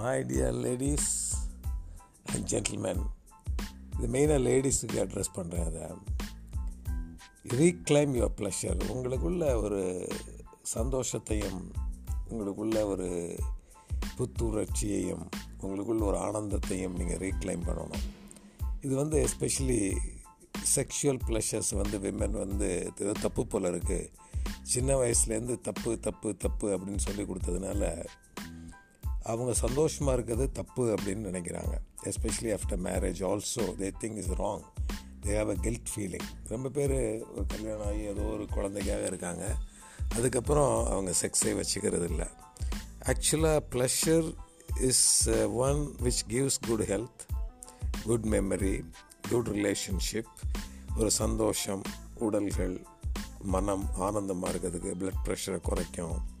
My dear ladies and gentlemen இது மெயினாக லேடிஸுக்கு address பண்ணுறேன் அதை. ரீக்ளைம் யுவர் ப்ளஷர் உங்களுக்குள்ள ஒரு சந்தோஷத்தையும் உங்களுக்குள்ள ஒரு புத்துணர்ச்சியையும் உங்களுக்குள்ள ஒரு ஆனந்தத்தையும் நீங்கள் ரீக்ளைம் பண்ணணும். இது வந்து எஸ்பெஷலி செக்ஷுவல் ப்ளஷர்ஸ் வந்து விமன் வந்து ஏதோ தப்பு போல் இருக்குது சின்ன வயசுலேருந்து தப்பு தப்பு தப்பு அப்படின்னு சொல்லி கொடுத்ததுனால அவங்க சந்தோஷமாக இருக்கிறது தப்பு அப்படின்னு நினைக்கிறாங்க. Especially after marriage also they think is wrong they have a guilt feeling ரொம்ப பேர் ஒரு கல்யாணம் ஆகி ஏதோ ஒரு குழந்தைக்காக இருக்காங்க. அதுக்கப்புறம் அவங்க செக்ஸே வச்சுக்கிறது இல்லை. ஆக்சுவலாக pleasure is one which gives good health good memory good relationship ஒரு சந்தோஷம் உடல்கள் மனம் ஆனந்தமாக இருக்கிறதுக்கு ப்ளட் ப்ரெஷரை குறைக்கும்.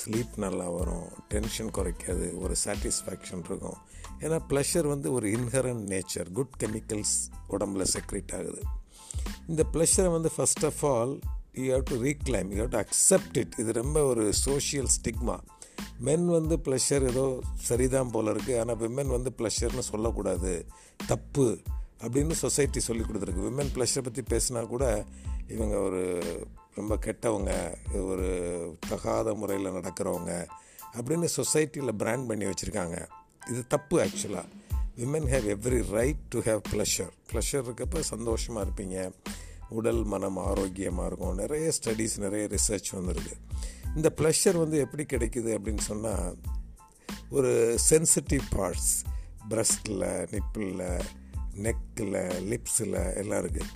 ஸ்லீப் நல்லா வரும் டென்ஷன் குறைக்காது ஒரு சாட்டிஸ்ஃபேக்ஷன் இருக்கும். ஏன்னா ப்ளஷர் வந்து ஒரு இன்ஹரண்ட் நேச்சர் குட் கெமிக்கல்ஸ் உடம்புல செக்ரேட் ஆகுது. இந்த ப்ளஷரை வந்து first of all you have to reclaim you have to accept it இது ரொம்ப ஒரு சோஷியல் ஸ்டிக்மா மென் வந்து ப்ளஷர் ஏதோ சரிதான் போல இருக்குது ஆனால் விமென் வந்து ப்ளஷர்னு சொல்லக்கூடாது. தப்பு அப்படின்னு சொசைட்டி சொல்லி கொடுத்துருக்கு. விமென் ப்ளஷரை பற்றி பேசினா கூட இவங்க ஒரு ரொம்ப கெட்டவங்க ஒரு தகாத முறையில் நடக்கிறவங்க அப்படின்னு சொசைட்டியில் பிராண்ட் பண்ணி வச்சுருக்காங்க. இது தப்பு ஆக்சுவலாக women have every right to have pleasure pleasure இருக்கப்போ சந்தோஷமாக இருப்பீங்க. உடல் மனம் ஆரோக்கியமாக இருக்கும். நிறைய ஸ்டடீஸ் நிறைய ரிசர்ச் வந்துருக்கு. இந்த ப்ளஷர் வந்து எப்படி கிடைக்குது அப்படின்னு சொன்னால் ஒரு சென்சிட்டிவ் பார்ட்ஸ் பிரஸ்டில் நிப்பிளில் நெக்கில் லிப்ஸில் எல்லாம் இருக்குது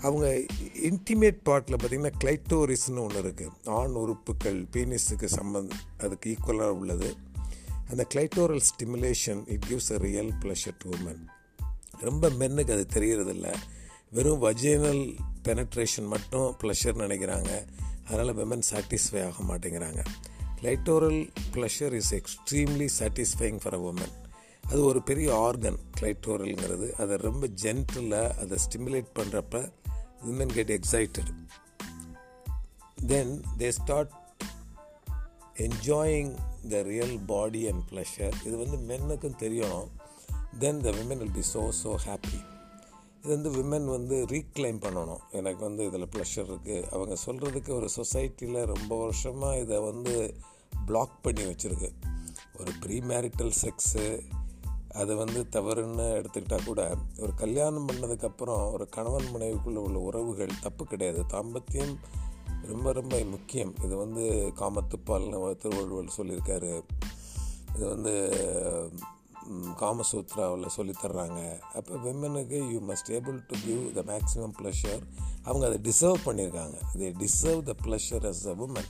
அவங்க இன்டிமேட் பார்ட்டில் பார்த்திங்கன்னா கிளைட்டோரிஸ்னு ஒன்று இருக்குது ஆண் உறுப்புகள் பீனிஸுக்கு சம்பந்த அதுக்கு ஈக்குவலாக உள்ளது. அந்த clitoral stimulation it gives a real pleasure to woman ரொம்ப மென்னுக்கு அது தெரியறதில்ல. வெறும் வஜினல் பெனட்ரேஷன் மட்டும் ப்ளஷர் நினைக்கிறாங்க. அதனால் விமன் சாட்டிஸ்ஃபை ஆக மாட்டேங்கிறாங்க. Clitoral pleasure is extremely satisfying for a woman அது ஒரு பெரிய ஆர்கன் கிளைட்டோரல்ங்கிறது அதை ரொம்ப ஜென்டலாக அதை ஸ்டிமுலேட் பண்ணுறப்ப women get excited then they start enjoying the real body and pleasure இது வந்து மென்னுக்கும் தெரியணும். Then the women will be so so happy இது வந்து விமன் வந்து ரீக்ளைம் பண்ணணும். எனக்கு வந்து இதில் ப்ளஷர் இருக்குது அவங்க சொல்கிறதுக்கு ஒரு சொசைட்டியில் ரொம்ப வருஷமாக இதை வந்து பிளாக் பண்ணி வச்சுருக்கு. ஒரு ப்ரீ மேரிட்டல் செக்ஸு அது வந்து தவறுன்னு எடுத்துக்கிட்டால் கூட ஒரு கல்யாணம் பண்ணதுக்கப்புறம் ஒரு கணவன் மனைவிக்குள்ளே உள்ள உறவுகள் தப்பு கிடையாது. தாம்பத்தியம் ரொம்ப ரொம்ப முக்கியம். இது வந்து காமத்துப்பால்னு திருவள்ளுவர் சொல்லியிருக்காரு. இது வந்து காமசூத்ராவில் சொல்லித்தர்றாங்க அப்போ விமனுக்கு you must able to give the maximum pleasure அவங்க அதை டிசர்வ் பண்ணியிருக்காங்க. They deserve the pleasure as a woman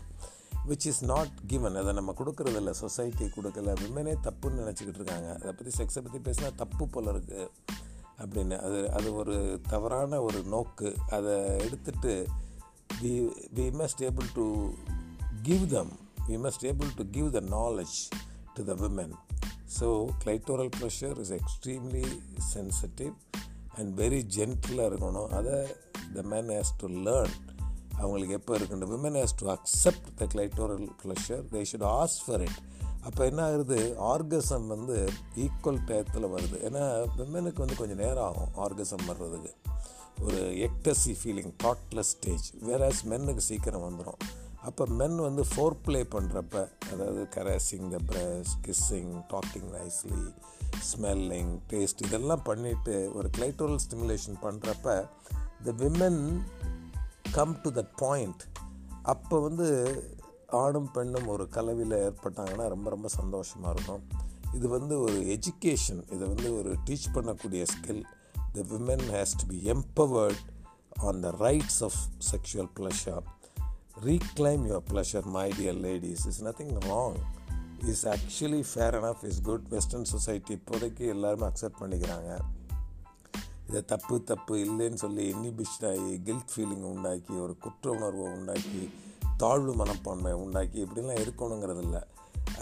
which is not given அதை நம்ம கொடுக்குறதில்ல. சொசைட்டி கொடுக்கல. விமனே தப்புன்னு நினச்சிக்கிட்டு இருக்காங்க. அதை பற்றி செக்ஸை பற்றி பேசினா தப்பு போல இருக்குது அப்படின்னு. அது அது ஒரு தவறான ஒரு நோக்கு. அதை எடுத்துட்டு we we must able to give them we must able to give the knowledge to the women so clitoral pressure is extremely sensitive and very ஜென்டிலாக இருக்கணும். அதை the man has to learn அவங்களுக்கு எப்போ இருக்குன்ற women has to accept the clitoral pleasure they should ask for it அப்போ என்ன ஆகுது? Orgasm வந்து equal டயத்தில் வருது. ஏன்னா விமனுக்கு வந்து கொஞ்சம் நேரம் ஆகும் ஆர்கசம் வர்றதுக்கு. ஒரு ecstasy feeling thoughtless stage whereas மென்னுக்கு சீக்கிரம் வந்துடும் அப்போ மென் வந்து ஃபோர் ப்ளே பண்ணுறப்ப அதாவது caressing the breast kissing talking nicely smelling taste இதெல்லாம் பண்ணிவிட்டு ஒரு கிளைட்டோரல் ஸ்டிமுலேஷன் பண்ணுறப்ப the women come to that point அப்போ வந்து ஆணும் பெண்ணும் ஒரு கலவியில் ஏற்பட்டாங்கன்னா ரொம்ப ரொம்ப சந்தோஷமாக இருக்கும். இது வந்து ஒரு எஜுகேஷன் இதை வந்து ஒரு டீச் பண்ணக்கூடிய skill the women has to be empowered on the rights of sexual pleasure reclaim your pleasure my dear ladies is nothing wrong is actually fair enough is good western society இப்போதைக்கு எல்லாருமே accept பண்ணிக்கிறாங்க. இதை தப்பு தப்பு இல்லைன்னு சொல்லி இன்னிபிஷன் ஆகி guilt feeling உண்டாக்கி ஒரு குற்ற உணர்வை உண்டாக்கி தாழ்வு மனப்பான்மை உண்டாக்கி இப்படிலாம் இருக்கணுங்கிறது இல்லை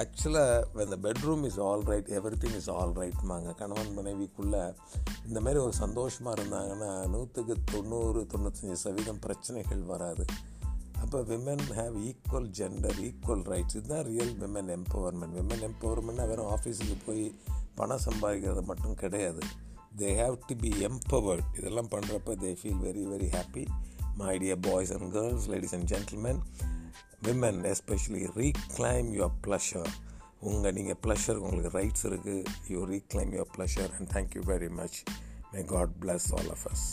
ஆக்சுவலாக இந்த bedroom is all right everything is all ரைட்மாங்க கணவன் மனைவிக்குள்ளே இந்த மாதிரி ஒரு சந்தோஷமாக இருந்தாங்கன்னா நூற்றுக்கு தொண்ணூறு தொண்ணூத்தஞ்சு சதவீதம் பிரச்சனைகள் வராது. அப்போ women have equal gender equal rights இதுதான் ரியல் விமன் எம்பவர்மெண்ட் விமன் எம்பவர்மெண்ட்னா வெறும் ஆஃபீஸுக்கு போய் பணம் சம்பாதிக்கிறது மட்டும் கிடையாது. They have to be empowered இதெல்லாம் பண்ணுறப்ப they feel very very happy my dear boys and girls ladies and gentlemen women especially reclaim your pleasure உங்கள் நீங்கள் ப்ளஷர் உங்களுக்கு ரைட்ஸ் இருக்குது you reclaim your pleasure and thank you very much may God bless all of us